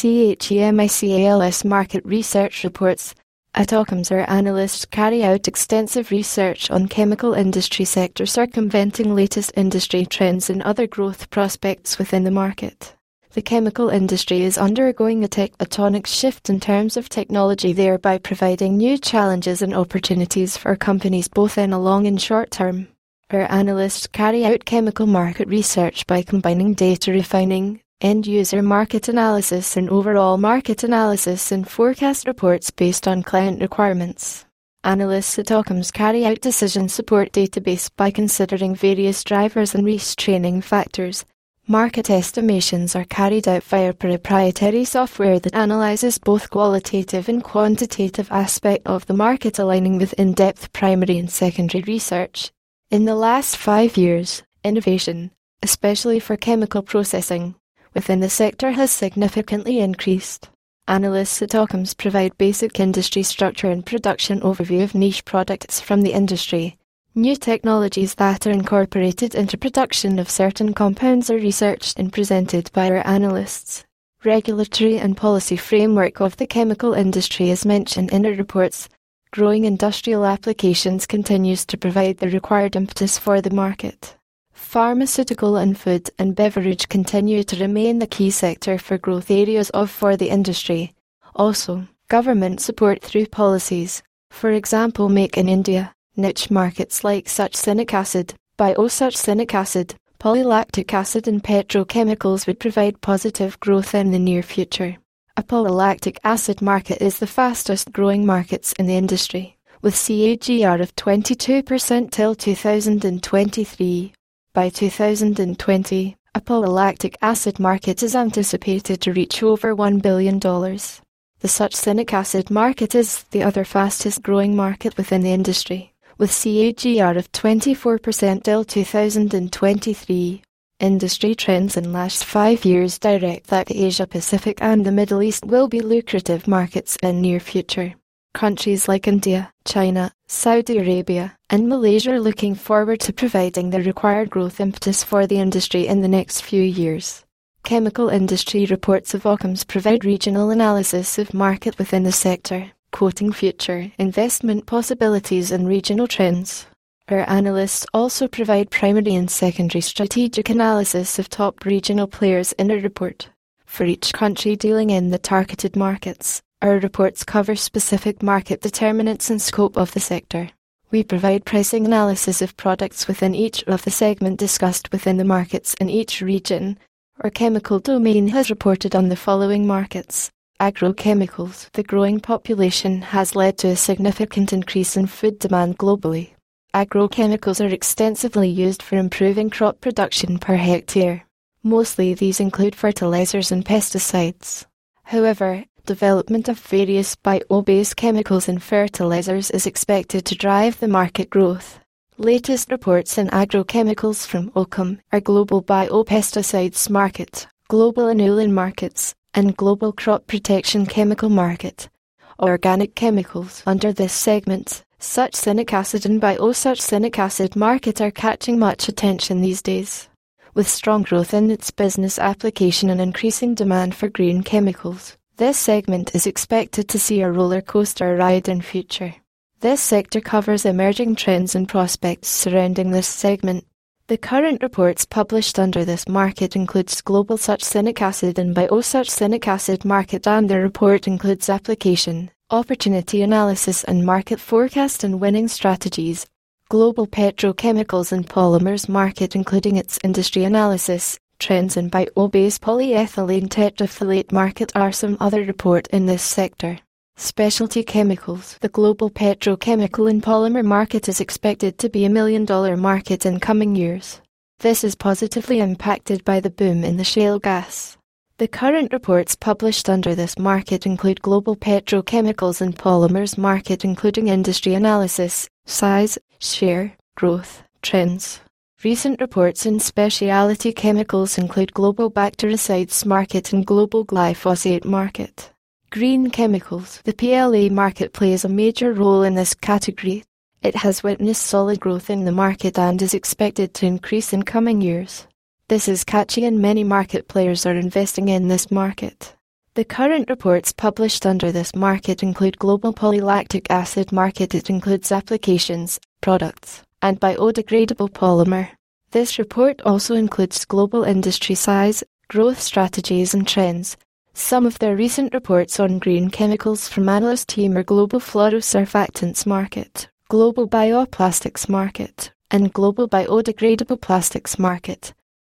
CHEMICALS market research reports. At our analysts carry out extensive research on chemical industry sector circumventing latest industry trends and other growth prospects within the market. The chemical industry is undergoing a tectonic shift in terms of technology, thereby providing new challenges and opportunities for companies both in a long and short term. Our analysts carry out chemical market research by combining data refining, end user market analysis, and overall market analysis and forecast reports based on client requirements. Analysts at Occam's carry out decision support database by considering various drivers and restraining factors. Market estimations are carried out via proprietary software that analyzes both qualitative and quantitative aspect of the market aligning with in-depth primary and secondary research. In the last five years, innovation, especially for chemical processing, within the sector has significantly increased. Analysts at Occam's provide basic industry structure and production overview of niche products from the industry. New technologies that are incorporated into production of certain compounds are researched and presented by our analysts. Regulatory and policy framework of the chemical industry is mentioned in our reports, growing industrial applications continues to provide the required impetus for the market. Pharmaceutical and food and beverage continue to remain the key sector for growth areas of for the industry. Also, government support through policies, for example Make in India, niche markets like succinic acid, biosuccinic acid, polylactic acid and petrochemicals would provide positive growth in the near future. A polylactic acid market is the fastest growing markets in the industry, with CAGR of 22% till 2023. By 2020, a polylactic acid market is anticipated to reach over $1 billion. The succinic acid market is the other fastest growing market within the industry, with CAGR of 24% till 2023. Industry trends in last five years direct that the Asia Pacific and the Middle East will be lucrative markets in near future. Countries like India, China, Saudi Arabia, and Malaysia are looking forward to providing the required growth impetus for the industry in the next few years. Chemical industry reports of Occam's provide regional analysis of market within the sector, quoting future investment possibilities and regional trends. Our analysts also provide primary and secondary strategic analysis of top regional players in a report. For each country dealing in the targeted markets, our reports cover specific market determinants and scope of the sector. We provide pricing analysis of products within each of the segment discussed within the markets in each region. Our chemical domain has reported on the following markets. Agrochemicals. The growing population has led to a significant increase in food demand globally. Agrochemicals are extensively used for improving crop production per hectare. Mostly these include fertilizers and pesticides. However, development of various bio-based chemicals and fertilizers is expected to drive the market growth. Latest reports in agrochemicals from Occam are global biopesticides market, global inulin markets, and global crop protection chemical market. Organic chemicals under this segment succinic acid and biosuccinic acid market are catching much attention these days. With strong growth in its business application and increasing demand for green chemicals, this segment is expected to see a roller coaster ride in future. This sector covers emerging trends and prospects surrounding this segment. The current reports published under this market includes global succinic acid and biosuccinic acid market and the report includes application, opportunity analysis and market forecast and winning strategies, global petrochemicals and polymers market including its industry analysis, trends in bio-based polyethylene terephthalate market are some other report in this sector. Specialty chemicals. The global petrochemical and polymer market is expected to be a million dollar market in coming years. This is positively impacted by the boom in the shale gas. The current reports published under this market include global petrochemicals and polymers market including industry analysis, size, share, growth, trends. Recent reports in specialty chemicals include global bactericides market and global glyphosate market. Green chemicals. The PLA market plays a major role in this category. It has witnessed solid growth in the market and is expected to increase in coming years. This is catchy and many market players are investing in this market. The current reports published under this market include global polylactic acid market. It includes applications, products, and biodegradable polymer. This report also includes global industry size, growth strategies and trends. Some of their recent reports on green chemicals from analyst team are global fluorosurfactants market, global bioplastics market, and global biodegradable plastics market.